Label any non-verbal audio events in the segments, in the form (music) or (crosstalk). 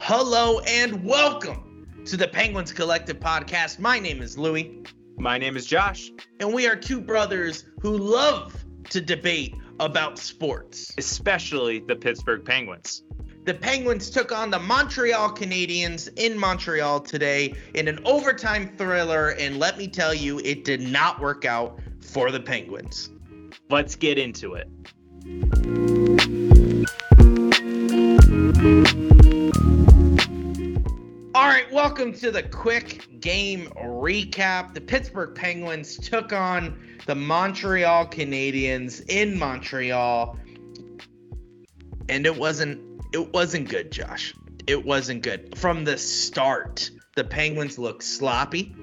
Hello and welcome to the Penguins Collective podcast. My name is Louie, My name is Josh, and we are two brothers who love to debate about sports. especially the Pittsburgh Penguins. The Penguins took on the Montreal Canadiens in Montreal today in an overtime thriller, and let me tell you, it did not work out for the Penguins. Let's get into it. All right, welcome to the quick game recap. The Pittsburgh Penguins took on the Montreal Canadiens in Montreal. And it wasn't it wasn't good, Josh. It wasn't good. From the start, the Penguins looked sloppy.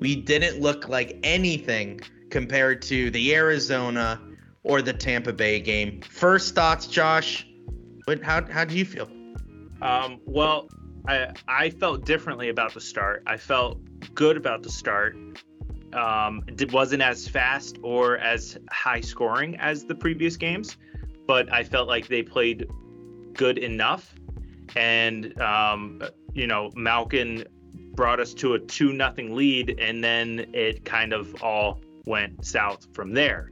We didn't look like anything compared to the Arizona or the Tampa Bay game. First thoughts, Josh. What how how do you feel? Um, well, I I felt differently about the start. I felt good about the start. Um, it wasn't as fast or as high scoring as the previous games, but I felt like they played good enough. And um, you know, Malkin brought us to a two nothing lead, and then it kind of all went south from there.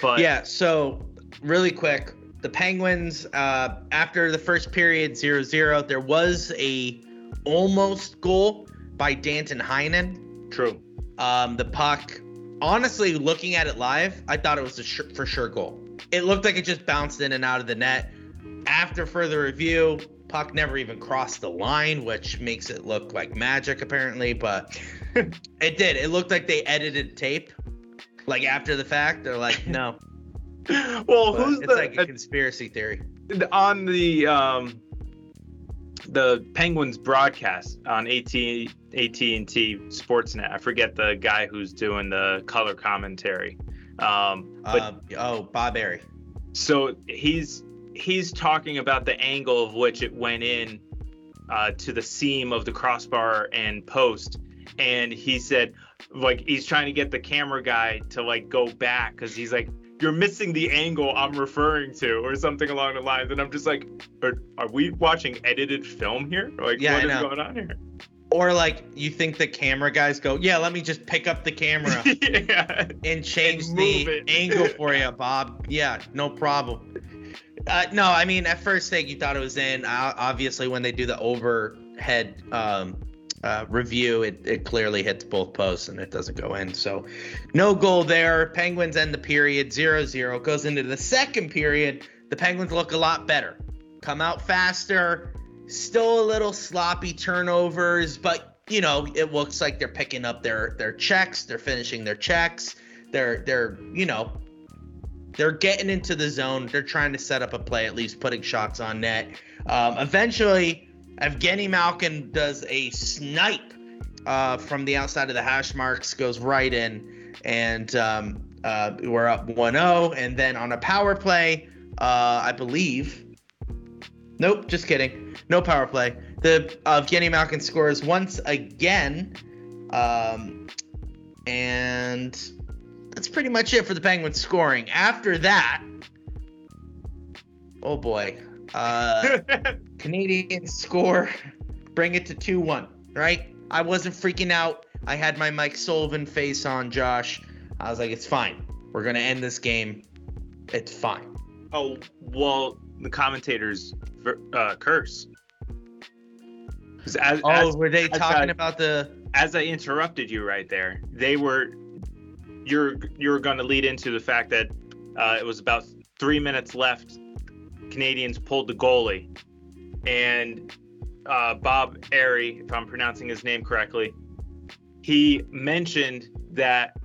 But yeah, so really quick, the Penguins, uh, after the first period 0-0, there was a almost goal by Danton Heinen. true. Um, the puck, honestly, looking at it live, I thought it was a sh- for sure goal. It looked like it just bounced in and out of the net. After further review, puck never even crossed the line, which makes it look like magic apparently, but (laughs) it did. It looked like they edited tape. Like after the fact, they're like, (laughs) no. well, But who's it's the like a conspiracy theory. on the um the Penguins broadcast on AT AT&T Sportsnet. I forget the guy who's doing the color commentary. Um, but Uh, oh, Bob Errey. so he's he's talking about the angle of which it went in uh, to the seam of the crossbar and post, and he said like he's trying to get the camera guy to like go back because he's like you're missing the angle I'm referring to or something along the lines, and I'm just like, are, are we watching edited film here? Like Yeah, what is going on here? Or like you think the camera guys go, yeah, let me just pick up the camera (laughs) yeah. and change And the it." angle (laughs) for you, Bob. Yeah, no problem. Uh, no, I mean at first thing you thought it was in. Obviously, when they do the overhead um, uh, review, it, it clearly hits both posts and it doesn't go in. So no goal there. Penguins end the period 0-0. Goes into the second period. The Penguins look a lot better. Come out faster. Still a little sloppy turnovers, but you know it looks like they're picking up their their checks. They're finishing their checks. They're they're you know they're getting into the zone. They're trying to set up a play, at least putting shots on net. Um, eventually, Evgeny Malkin does a snipe uh, from the outside of the hash marks, goes right in, and um, uh, we're up 1-0. And then on a power play, uh, I believe. Nope, just kidding. No power play. The uh, Evgeny Malkin scores once again, um, and that's pretty much it for the Penguins scoring. After that, oh boy, uh, (laughs) Canadiens score, bring it to 2 1, right? I wasn't freaking out. I had my Mike Sullivan face on, Josh. I was like, it's fine. We're going to end this game. It's fine. oh well, the commentators uh, curse. As, Oh, as, were they talking I- about the. as I interrupted you right there, they were you're you're going to lead into the fact that uh, it was about three minutes left. Canadiens pulled the goalie, and uh, Bob Errey, if I'm pronouncing his name correctly, he mentioned that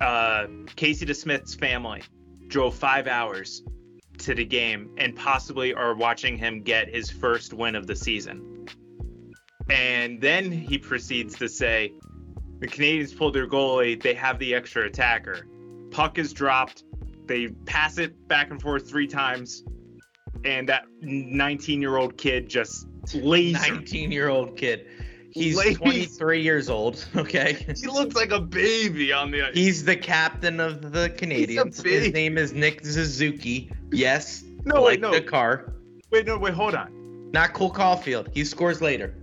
uh, Casey DeSmith's family drove five hours to the game and possibly are watching him get his first win of the season. And then he proceeds to say, the Canadiens pulled their goalie, they have the extra attacker. Puck is dropped, they pass it back and forth three times, and that 19 year old kid just laser 19 year old kid. He's Ladies. 23 years old. Okay. He looks like a baby on the ice. He's the captain of the Canadiens. His name is Nick Suzuki. Yes. No, like wait, no. the car. Wait, no, wait, hold on. Not Cole Caufield. He scores later.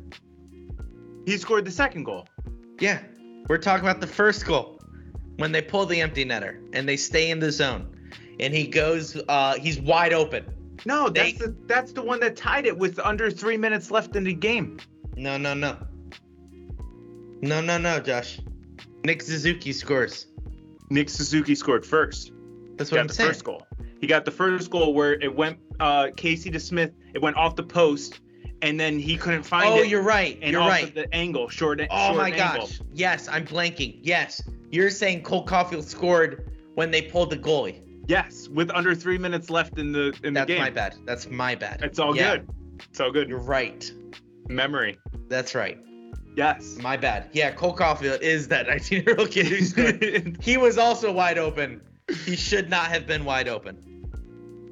He scored the second goal. Yeah. We're talking about the first goal when they pull the empty netter and they stay in the zone. And he goes, uh, he's wide open. No, They- that's the that's the one that tied it with under three minutes left in the game. No, no, no. No, no, no, Josh. Nick Suzuki scores. Nick Suzuki scored first. That's He what got I'm the saying. first goal. He got the first goal where it went uh, Casey DeSmith. It went off the post, and then he couldn't find Oh, it. Oh, you're right. and You're right. of the angle, short. Oh short my angle. gosh. Yes, I'm blanking. Yes. You're saying Cole Caufield scored when they pulled the goalie. Yes, with under three minutes left in the in That's the game. That's my bad. That's my bad. It's all Yeah, good. It's all good. You're right. Memory. That's right. Yes. My bad. Yeah, Cole Caufield is that 19 year old kid who scored. he was also wide open. He should not have been wide open.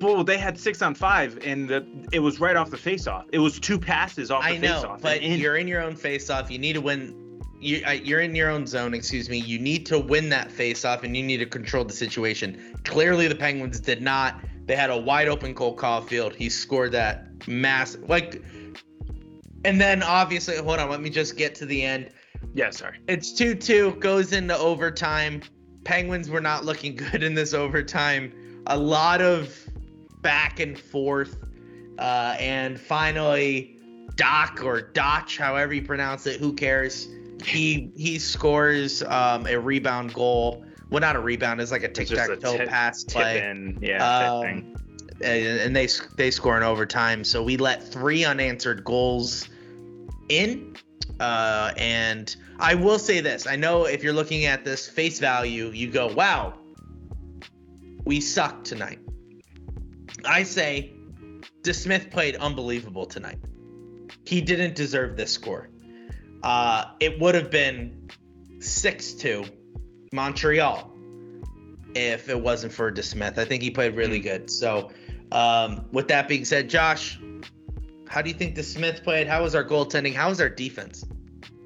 Well, they had six on five, and the, it was right off the face-off. It was two passes off the I know, face-off. but in. you're in your own face-off. You need to win. You, uh, you're in your own zone. Excuse me. You need to win that face-off, and you need to control the situation. Clearly, the Penguins did not. They had a wide open Cole Caufield. He scored that massive, like, and then obviously, hold on. Let me just get to the end. yeah, sorry. It's two-two. Goes into overtime. Penguins were not looking (laughs) good in this overtime. A lot of back and forth, uh, and finally, Doc or Dotch, however you pronounce it, who cares? He he scores um, a rebound goal. Well, not a rebound. It's like a tic tac toe pass play in, yeah, Um, and, and they they score in overtime. So we let three unanswered goals in. Uh, and I will say this: I know if you're looking at this face value, you go, "Wow, we suck tonight." I say, DeSmith played unbelievable tonight. He didn't deserve this score. Uh, it would have been six-two Montreal if it wasn't for DeSmith. I think he played really good. So, um, with that being said, Josh, how do you think DeSmith played? How was our goaltending? How was our defense?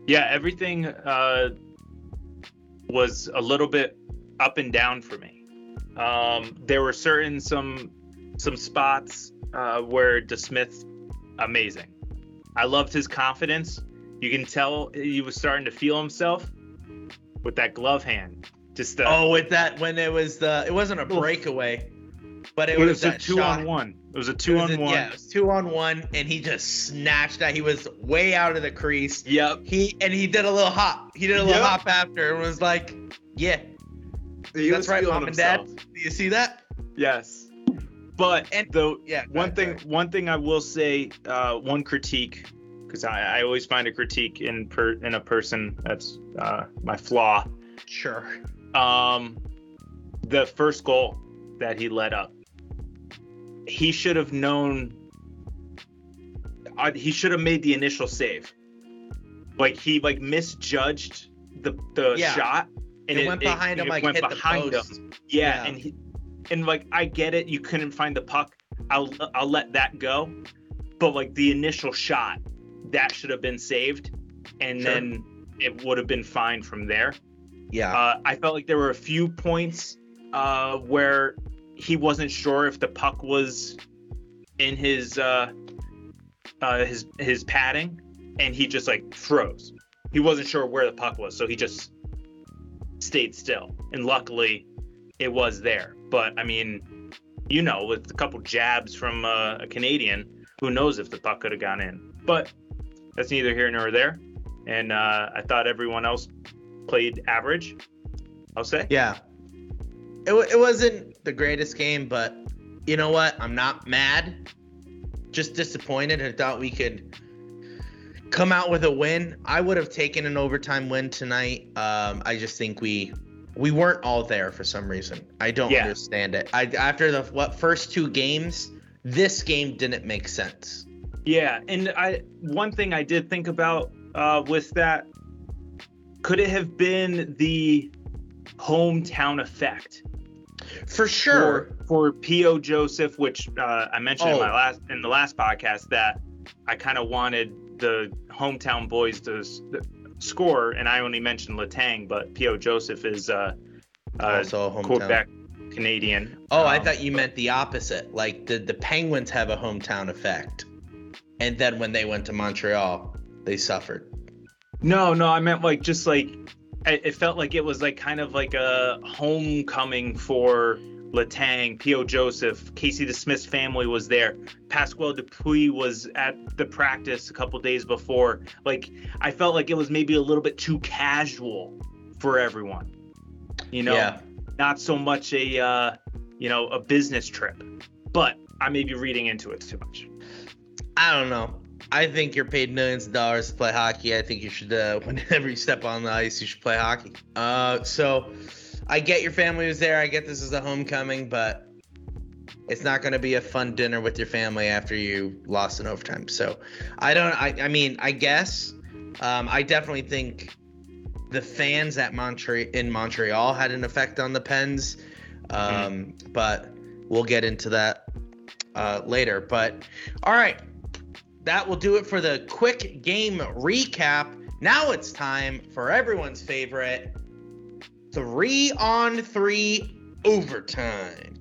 Yeah, everything uh, was a little bit up and down for me. Um, there were certain some some spots uh, where DeSmith, amazing. I loved his confidence. You can tell he was starting to feel himself with that glove hand. Just uh, Oh, with that when it was the it wasn't a breakaway, but it, it was, was a two shot. on one. It was a two was on a- one. Yeah, it was two on one, and he just snatched that. He was way out of the crease. Yep. He and he did a little hop. He did a little Yep. hop after and was like, "Yeah, He that's right, mom and dad. Do you see that?" Yes. But And- the Yeah. one thing one thing I will say, uh, one critique, because I, I always find a critique in per in a person that's uh, my flaw. Sure. Um, the first goal that he let up, he should have known. Uh, he should have made the initial save. Like he like misjudged the the Yeah. shot, and It, went behind him, like went hit behind the him. Yeah, Yeah. and he, and like I get it, you couldn't find the puck. I'll I'll let that go, but like the initial shot, that should have been saved, and Sure. then it would have been fine from there. Yeah. Uh, I felt like there were a few points uh, where he wasn't sure if the puck was in his uh, uh, his his padding, and he just like froze. He wasn't sure where the puck was, so he just stayed still. And luckily, it was there. But I mean, you know, with a couple jabs from uh, a Canadian, who knows if the puck could have gone in? But that's neither here nor there. And uh, I thought everyone else played average. I'll say. Yeah. It, wa- it wasn't the greatest game, but you know what? I'm not mad. Just disappointed. I thought we could come out with a win. I would have taken an overtime win tonight. Um, I just think we we weren't all there for some reason. I don't Yeah. understand it. I after the what first two games, this game didn't make sense. Yeah, and I one thing I did think about uh, with that could it have been the hometown effect For sure. for, for P.O. Joseph, which uh, I mentioned in Oh. my last in the last podcast that I kind of wanted the hometown boys to score, and I only mentioned Letang, but P.O. Joseph is uh, uh, also a. Quebec Canadian. Oh, I Um, thought you meant the opposite. Like did the Penguins have a hometown effect? And then when they went to Montreal, they suffered. No, no, I meant like just like it, it felt like it was like kind of like a homecoming for Letang, P.O. Joseph, Casey DeSmith's family was there. Pascal Dupuis was at the practice a couple days before. Like I felt like it was maybe a little bit too casual for everyone. You know, Yeah. not so much a uh, you know a business trip. But I may be reading into it too much. I don't know. I think you're paid millions of dollars to play hockey. I think you should, uh, (laughs) whenever you step on the ice, you should play hockey. Uh, so I get your family was there. I get this is a homecoming, but it's not going to be a fun dinner with your family after you lost in overtime. So I don't. I, I mean, I guess um, I definitely think the fans at Montreal in Montreal had an effect on the Pens, um, but we'll get into that uh, later. But all right, that will do it for the quick game recap. Now it's time for everyone's favorite three on three overtime.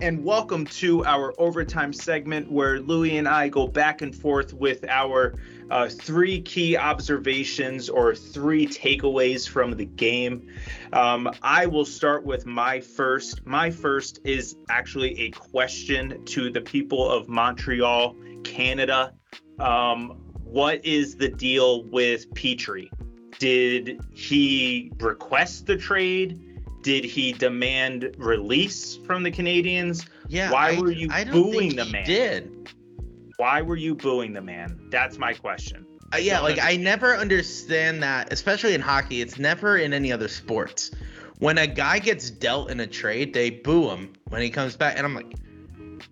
and welcome to our overtime segment where Louie and I go back and forth with our uh, three key observations or three takeaways from the game. Um, I will start with my first. My first is actually a question to the people of Montreal, Canada. Um, what is the deal with Petry? Did he request the trade? Did he demand release from the Canadiens? Yeah. Why I- were you booing the he man? Did. Why were you booing the man? That's my question. Uh, yeah, don't like I never understand that, especially in hockey. It's never in any other sports. When a guy gets dealt in a trade, they boo him when he comes back, and I'm like,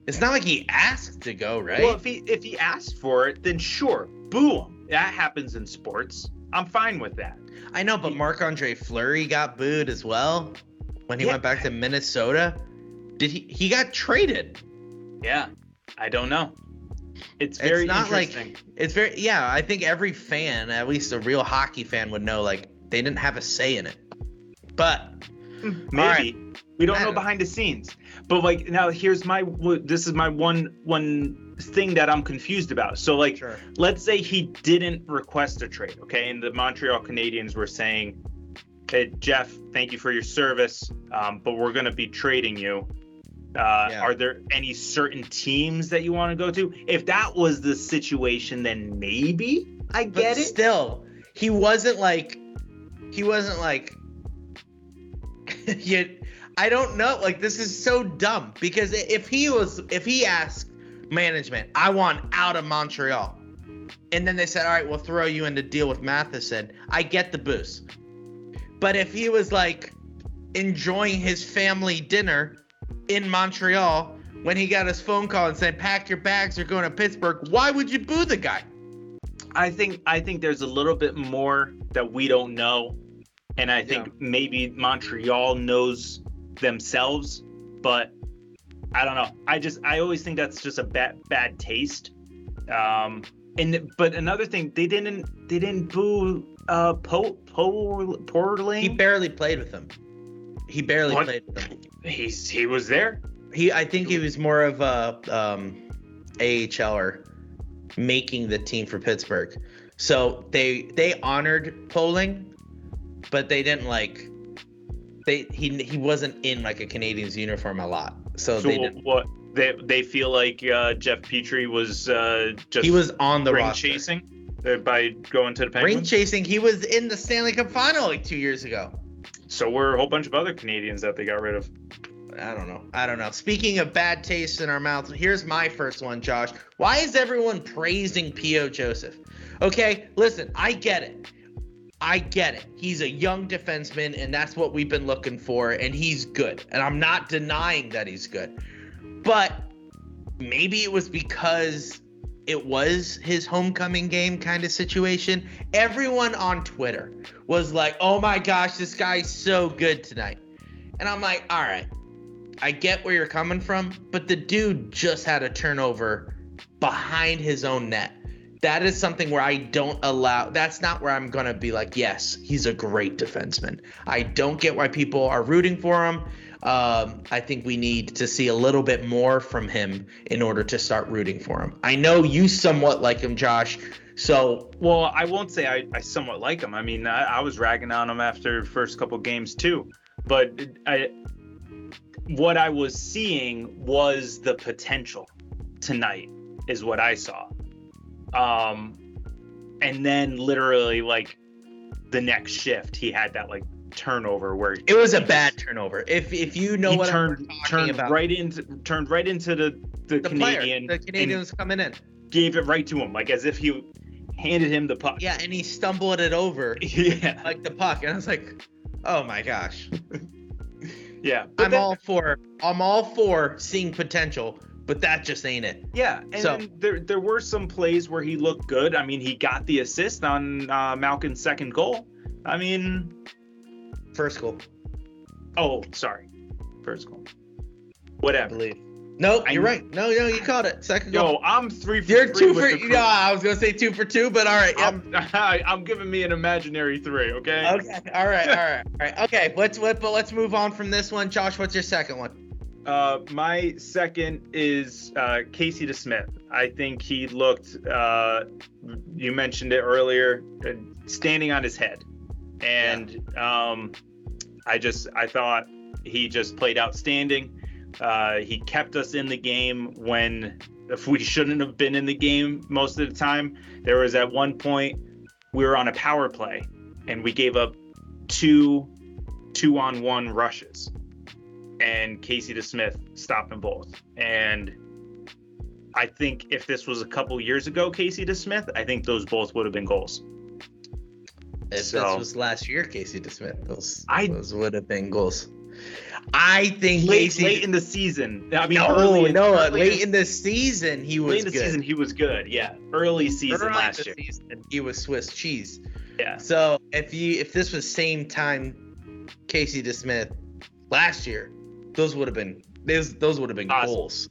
it's not like he asked to go, right? Well, if he if he asked for it, then sure, boo. That happens in sports. I'm fine with that. I know, but Marc Andre Fleury got booed as well when he Yeah. went back to Minnesota. Did he? He got traded. Yeah, I don't know. It's It's very not like- interesting. It's very yeah. I think every fan, at least a real hockey fan, would know like they didn't have a say in it. But Maybe right. we don't know don't know. behind the scenes. But like now, here's my this is my one one thing that I'm confused about. So like, sure. let's say he didn't request a trade, okay, and the Montreal Canadiens were saying, "Hey Jeff, thank you for your service, um, but we're going to be trading you." Uh, Yeah. Are there any certain teams that you want to go to? If that was the situation, then maybe I But get it. still, he wasn't like, he wasn't like, (laughs) yet. I don't know. Like this is so dumb because if he was, if he asked management, I want out of Montreal, and then they said, all right, we'll throw you in to deal with Matheson. I get the boost, but if he was like enjoying his family dinner in Montreal when he got his phone call and said, pack your bags, you're going to Pittsburgh, why would you boo the guy? I think I think there's a little bit more that we don't know, and I think Yeah. maybe Montreal knows themselves, but I don't know. I just I always think that's just a bad bad taste. Um, and but another thing, they didn't they didn't boo uh po po Poehling. He barely played with them. He barely What? played with them. He's he was there. He, I think he was more of a um, AHLer making the team for Pittsburgh. So they they honored Poehling, but they didn't like. They he he wasn't in like a Canadian's uniform a lot. So, So they what they they feel like uh, Jeff Petry was uh, just He was on the ring roster. chasing uh, by going to the Ring chasing. He was in the Stanley Cup final like two years ago. So were a whole bunch of other Canadians that they got rid of. I don't know. I don't know. Speaking of bad taste in our mouths, here's my first one, Josh. Why is everyone praising P.O. Joseph? Okay, listen, I get it. I get it. He's a young defenseman, and that's what we've been looking for, and he's good. And I'm not denying that he's good. But maybe it was because it was his homecoming game kind of situation. Everyone on Twitter was like, oh my gosh, this guy's so good tonight. And I'm like, all right, I get where you're coming from, but the dude just had a turnover behind his own net. That is something where I don't allow. That's not where I'm gonna be like, yes, he's a great defenseman. I don't get why people are rooting for him. Um, I think we need to see a little bit more from him in order to start rooting for him. I know you somewhat like him, Josh. So, well, I won't say I, I somewhat like him. I mean, I, I was ragging on him after first couple games too, but I, what I was seeing was the potential tonight is what I saw. Um, and then literally like the next shift, he had that like turnover where it was a bad turnover. If if you know what turned turned about, right into turned right into the the, the Canadian, player, the Canadian was coming in. gave it right to him, like as if he handed him the puck. Yeah, and he stumbled it over (laughs) yeah, like the puck, and I was like, oh my gosh. (laughs) yeah. I'm then- all for I'm all for seeing potential, but that just ain't it. Yeah, and So- there there were some plays where he looked good. I mean, he got the assist on uh, Malkin's second goal. I mean, First goal, oh, sorry, first goal. I Whatever. believe. No, I- you're right. No, no, you caught it. Second goal. Yo, I'm three for You're three two for. crew. No, I was gonna say two for two, but all right. I'm, (laughs) I'm giving me an imaginary three. Okay. Okay. All right. All right. All right. Okay. Let's let but let's move on from this one. Josh, what's your second one? Uh, my second is uh, Casey DeSmith. I think he looked. Uh, you mentioned it earlier, uh, standing on his head, and um, I just I thought he just played outstanding. Uh, he kept us in the game when if (laughs) we shouldn't have been in the game most of the time. There was at one point we were on a power play and we gave up two two on one rushes and Casey DeSmith them both. And I think if this was a couple years ago, Casey DeSmith, I think those both would have been goals. If So- this was last year, Casey DeSmith, those I- those would have been goals. I think Late, Casey. late in the season. I mean, no, early no, early late in the season he was late in the good. season he was good. Yeah, early season Early last year. season, he was Swiss cheese. Yeah, So if you if this was same time Casey DeSmith last year, those would have been those those would have been Awesome. goals.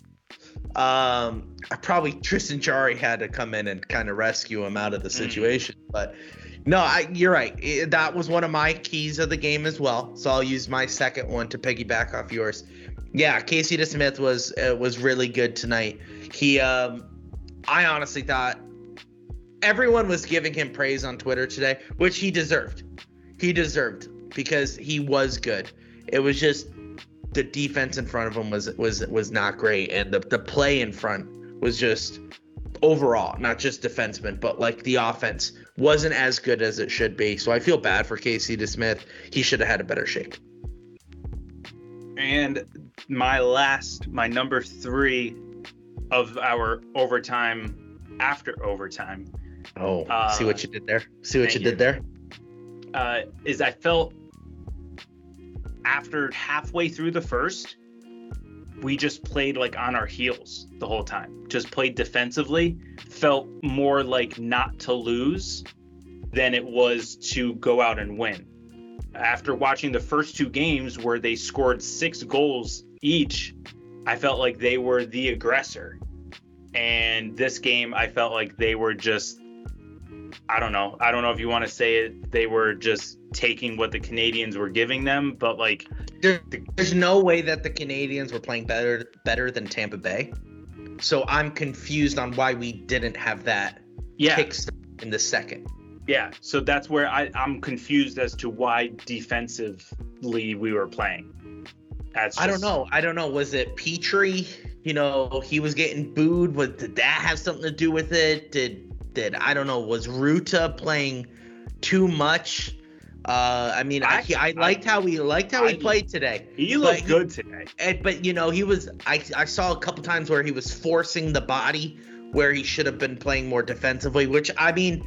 Um, I probably Tristan Jarry had to come in and kind of rescue him out of the Mm. situation, but no, I, you're right. It- that was one of my keys of the game as well. So I'll use my second one to piggyback off yours. Yeah, Casey DeSmith was uh, was really good tonight. He, um, I honestly thought everyone was giving him praise on Twitter today, which he deserved. He deserved because he was good. It was just the defense in front of him was was was not great, and the the play in front was just overall, not just defenseman, but like the offense wasn't as good as it should be. So I feel bad for Casey DeSmith. He should have had a better shake. and my last, my number three of our overtime after overtime Oh, Uh, see what you did there. See what you thank did you. there. uh, is I felt after halfway through the first, we just played like on our heels the whole time. Just played defensively. Felt more like not to lose than it was to go out and win. After watching the first two games where they scored six goals each, I felt like they were the aggressor. And this game, I felt like they were just I don't know. I don't know if you want to say it. They were just taking what the Canadiens were giving them, but like, There, there's no way that the Canadiens were playing better better than Tampa Bay. So I'm confused on why we didn't have that yeah, kick in the second. yeah. So that's where I, I'm confused as to why defensively we were playing. That's I don't know. I don't know. Was it Petry? You know, he was getting booed. Was did that have something to do with it? Did did I don't know? Was Rutta playing too much? Uh, I mean, I, I- I liked how he liked how he played today. He looked good today. And, but you know, he was. I I saw a couple times where he was forcing the body where he should have been playing more defensively. Which I mean,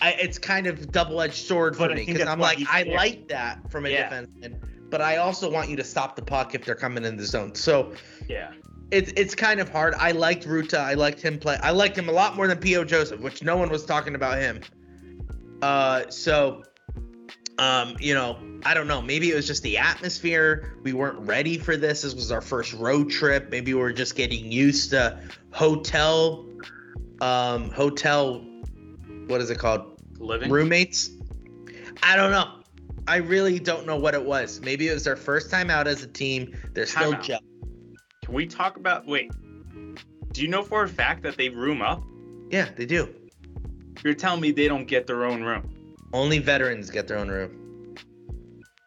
I, it's kind of double edged sword for But I me because I'm like, I there. like that from a Yeah. defenseman, but I also want you to stop the puck if they're coming in the zone. So Yeah. It's it's kind of hard. I liked Rutta. I liked him play. I liked him a lot more than P.O. Joseph, which no one was talking about him. Uh, so Um, you know, I don't know. Maybe it was just the atmosphere. We weren't ready for this. This was our first road trip. Maybe we are just getting used to hotel, um, hotel. What is it called? Living. Roommates. I don't know. I really don't know what it was. Maybe it was their first time out as a team. They're still Timeout. Can we talk about? Wait. Do you know for a fact that they room up? Yeah, they do. You're telling me they don't get their own room? Only veterans get their own room.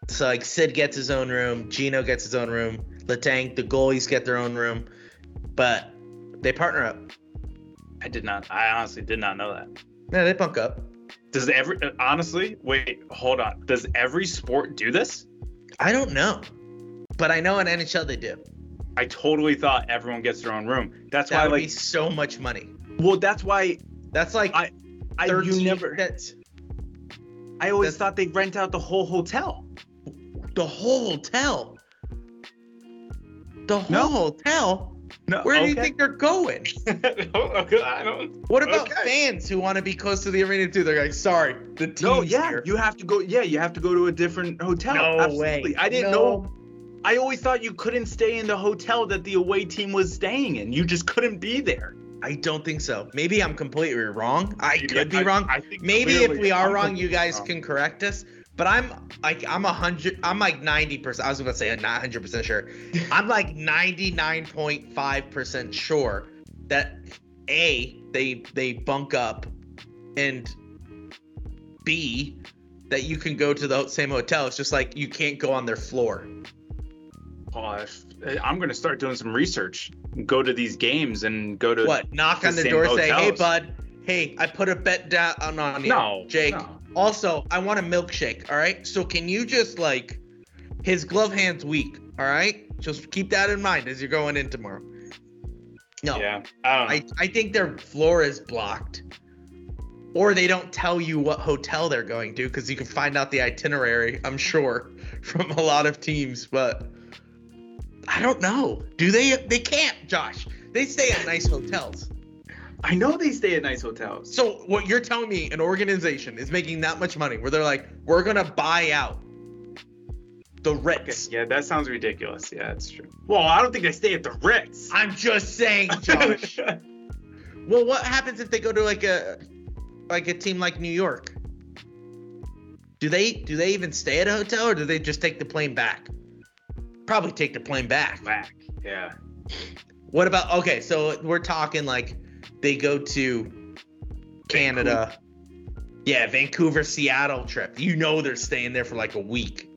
So like Sid gets his own room, Gino gets his own room, Letang, the goalies get their own room, but they partner up. I did not. I honestly did not know that. Yeah, they bunk up. Does every honestly? Wait, hold on. Does every sport do this? I don't know, but I know in NHL they do. I totally thought everyone gets their own room. That's That why, would like, be so much money. well, that's why That's like I- I you never. That's I always thought they'd rent out the whole hotel. the whole hotel. The whole No. hotel. No, Where do you think they're going? (laughs) okay, I don't. What about Okay. fans who want to be close to the arena too? They're like, sorry, the team's No, yeah, here. you have to go. Yeah, you have to go to a different hotel. no Absolutely. way. I didn't No. know. I always thought you couldn't stay in the hotel that the away team was staying in. You just couldn't be there. I don't think so. Maybe I'm completely wrong. I could be I- wrong. I think Maybe if we are wrong, you guys wrong. can correct us. But I'm like I'm a hundred. I'm like ninety percent. I was gonna say I'm not hundred percent sure. (laughs) I'm like ninety nine point five percent sure that a they they bunk up, and b that you can go to the same hotel. It's just like you can't go on their floor. Oh, uh, if- I'm gonna start doing some research. Go to these games and go to What? Knock the on the door, say, "Hey, bud. Hey, I put a bet down on you, No, Jake. no. Also, I want a milkshake. All right. So can you just like, his glove hand's weak. All right. Just keep that in mind as you're going in tomorrow. No, Yeah, I. I I think their floor is blocked, or they don't tell you what hotel they're going to because you can find out the itinerary. I'm sure (laughs) from a lot of teams, but I don't know. Do they? They can't, Josh. They stay at nice hotels. I know they stay at nice hotels. So what you're telling me, an organization is making that much money where they're like, we're gonna buy out the Okay, Ritz. yeah, that sounds ridiculous. Yeah, that's true. Well, I don't think they stay at the Ritz. I'm just saying, Josh. (laughs) well, what happens if they go to like a like a team like New York? Do they do they even stay at a hotel or do they just take the plane back? Probably take the plane back. Back. Yeah. What about okay? So we're talking like they go to Canada. Yeah, Vancouver, Seattle trip. You know they're staying there for like a week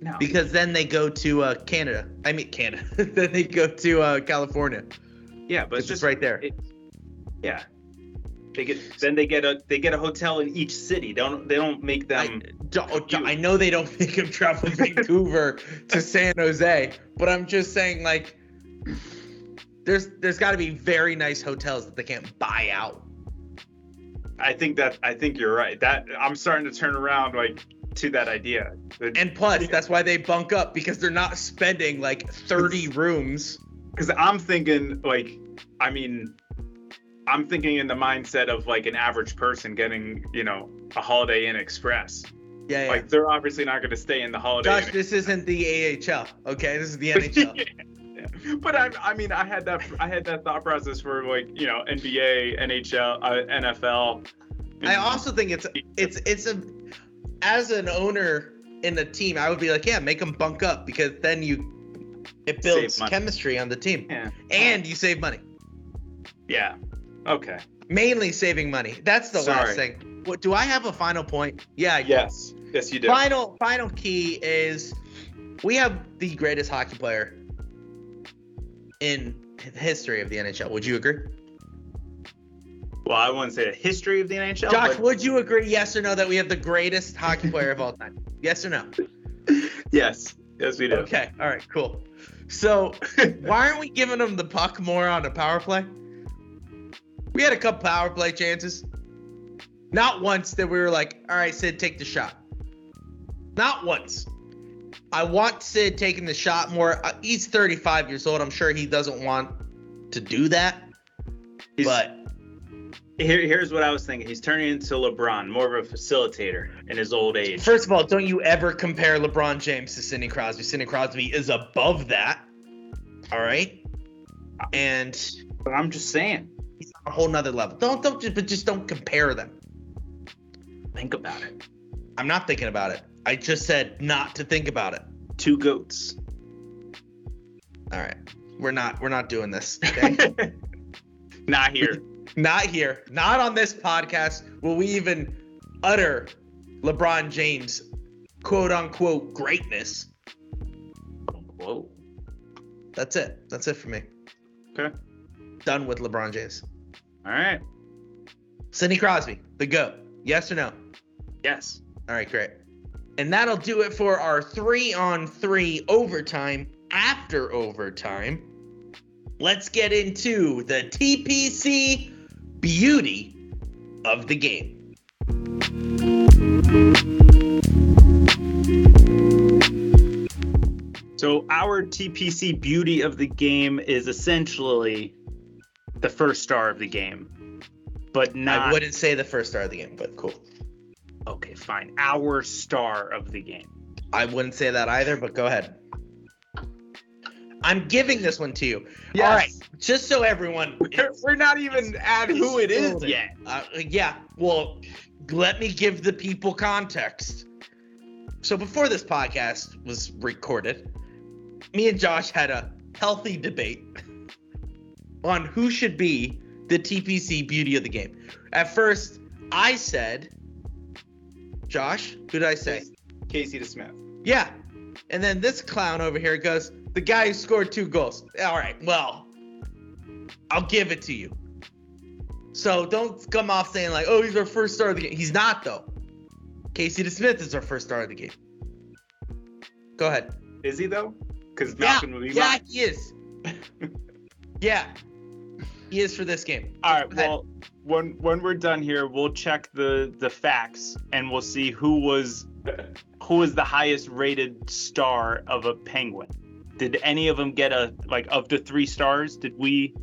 No. because then they go to uh, Canada. I mean Canada. (laughs) then they go to uh, California. yeah, but It's just right there. it- yeah. They get then they get a they get a hotel in each city. Don't they don't make I, them don't- I know they don't (laughs) make him travel Vancouver to San Jose, but I'm just saying like there's there's got to be very nice hotels that they can't buy out. I think that I think you're right. That I'm starting to turn around like to that idea. And plus, that's why they bunk up because they're not spending like 30 rooms. because I'm thinking like I mean I'm thinking in the mindset of like an average person getting, you know, a Holiday Inn Express. Yeah, yeah. Like they're obviously not going to stay in the Holiday Josh, Inn. this isn't the AHL, okay? This is the (laughs) NHL. Yeah. But I, I mean, I had that, I had that thought process for like, you know, NBA, NHL, uh, NFL. I also think it's it's it's a as an owner in a team, I would be like, yeah, make them bunk up because then you it builds chemistry on the team yeah, and you save money. yeah, okay, Mainly saving money. That's the Sorry. last thing. What do I have a final point? Yeah, I do. yes, yes, you do. Final final key is we have the greatest hockey player in the history of the NHL. Would you agree? Well, I wouldn't say the history of the NHL. Josh, but would you agree, yes or no, that we have the greatest hockey (laughs) player of all time? Yes or no? yes, yes, we do. Okay, all right, cool. So, (laughs) why aren't we giving him the puck more on a power play? We had a couple power play chances. Not once that we were like, all right, Sid, take the shot. Not once. I want Sid taking the shot more. Uh, he's 35 years old. I'm sure he doesn't want to do that. He's- but here, here's what I was thinking. He's turning into LeBron, more of a facilitator in his old age. First of all, don't you ever compare LeBron James to Sidney Crosby. Sidney Crosby is above that. All right. And But I'm just saying, a whole nother level. Don't don't just but just don't compare them. think about it. I'm not thinking about it. I just said not to think about it. Two goats. All right. We're not we're not doing this. (laughs) Okay? Not here. not here. Not on this podcast will we even utter LeBron James quote unquote greatness. Whoa. That's it. That's it for me. Okay. Done with LeBron James. All right. Sidney Crosby, the GOAT. Yes or no? Yes. All right, great. And that'll do it for our three on three overtime after overtime. Let's get into the TPC beauty of the game. So our TPC beauty of the game is essentially the first star of the game, but not. I wouldn't say the first star of the game, but cool. Okay, fine. Our star of the game. I wouldn't say that either, but go ahead. I'm giving this one to you. All right, just so everyone. We're, we're not even at who it is yet. Uh, yeah, well, let me give the people context. So before this podcast was recorded, me and Josh had a healthy debate (laughs) on who should be the TPC beauty of the game. At first, I said, Josh, who did I say? Casey DeSmith. Yeah. And then this clown over here goes, the guy who scored two goals. All right, well, I'll give it to you. So don't come off saying like, oh, he's our first star of the game. He's not though. Casey DeSmith is our first star of the game. Go ahead. Is he though? Because Yeah, Malkin will be yeah, he is. (laughs) yeah, he is for this game. All right. Well, when when we're done here, we'll check the the facts and we'll see who was who was the highest rated star of a penguin. Did any of them get a like of the three stars? Did we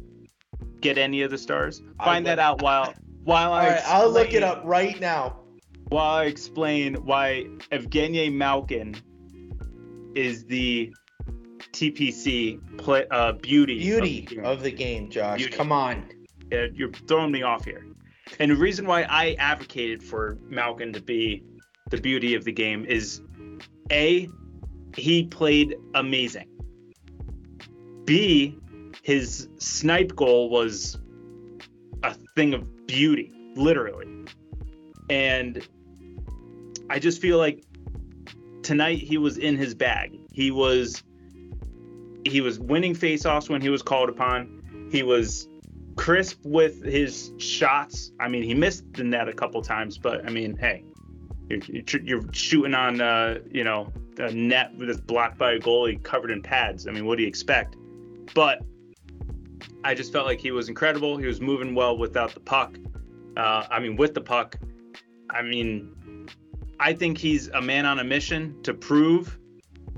get any of the stars? Find that out while while All I right, I'll look it up right now. while I explain why Evgeny Malkin is the TPC play, uh, beauty. Beauty of the game. of the game, Josh. Beauty. Come on. You're throwing me off here. And the reason why I advocated for Malkin to be the beauty of the game is A, he played amazing. B, his snipe goal was a thing of beauty, literally. And I just feel like tonight he was in his bag. He was he was winning faceoffs when he was called upon. He was crisp with his shots. I mean, he missed the net a couple times, but I mean, hey, you're, you're, shooting on, uh, you know, a net that's blocked by a goalie covered in pads. I mean, what do you expect? But I just felt like he was incredible. He was moving well without the puck. Uh, I mean, with the puck. I mean, I think he's a man on a mission to prove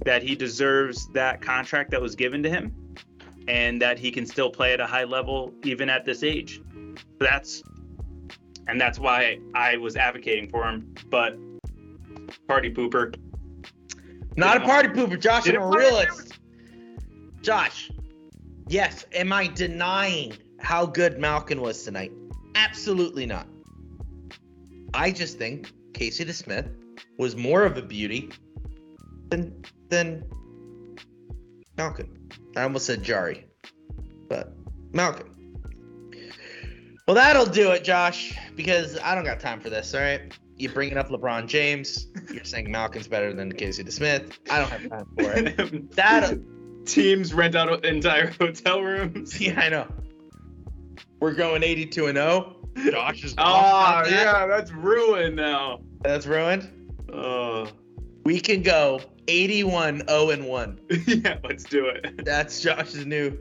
that he deserves that contract that was given to him and that he can still play at a high level even at this age. That's and that's why I was advocating for him. But party pooper. Not a party pooper, Josh. I'm a realist. Josh, yes. Am I denying how good Malkin was tonight? Absolutely not. I just think Casey DeSmith was more of a beauty than than Malkin. I almost said Jarry, but Malkin. Well, that'll do it, Josh, because I don't got time for this. All right, you're bringing up LeBron James. You're saying Malkin's better than Casey DeSmith. I don't have time for it. (laughs) That Teams rent out entire hotel rooms. (laughs) yeah, I know. We're going 82 and 0. Josh is (laughs) Oh yeah, that's ruined now. That's ruined. Oh We can go 81 0 and 1. (laughs) yeah, let's do it. That's Josh's new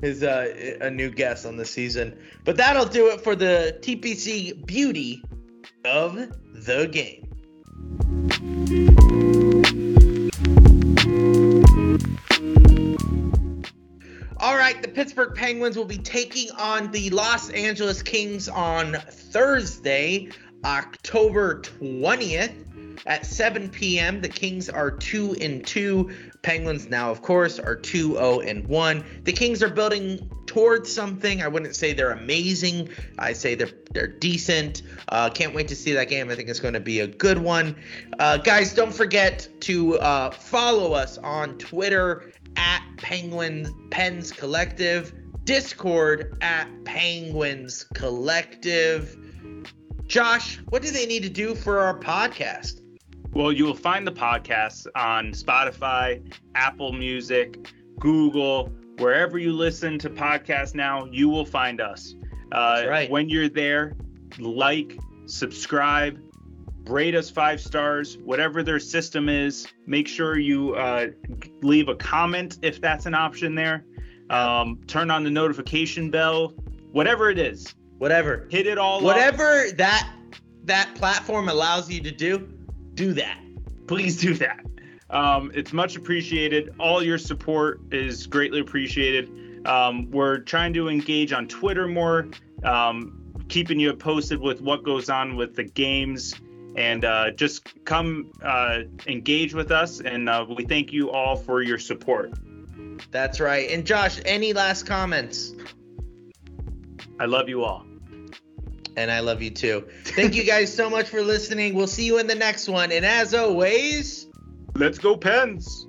his uh a new guess on the season. But that'll do it for the TPC beauty of the game. All right, the Pittsburgh Penguins will be taking on the Los Angeles Kings on Thursday, October 20th at 7 p.m. The Kings are 2 and 2. Penguins now of course are 2-0 and 1. The Kings are building towards something. I wouldn't say they're amazing. I say they're they're decent. Uh, can't wait to see that game. I think it's going to be a good one. Uh, guys, don't forget to uh, follow us on Twitter at Penguins Pens Collective, Discord at Penguins Collective. Josh, what do they need to do for our podcast? Well, you will find the podcast on Spotify, Apple Music, Google, wherever you listen to podcasts now, you will find us. Uh, right. When you're there, like, subscribe, rate us five stars, whatever their system is. Make sure you uh, leave a comment if that's an option there. Um, turn on the notification bell, whatever it is. Whatever. Hit it all. up. Whatever that that platform allows you to do, do that. please do that. Um, it's much appreciated. All your support is greatly appreciated. Um, we're trying to engage on Twitter more, um, keeping you posted with what goes on with the games, and uh, just come uh, engage with us. And uh, we thank you all for your support. That's right. And Josh, any last comments? I love you all. And I love you too. Thank you guys so much for listening. We'll see you in the next one. And as always, Let's go, Pens.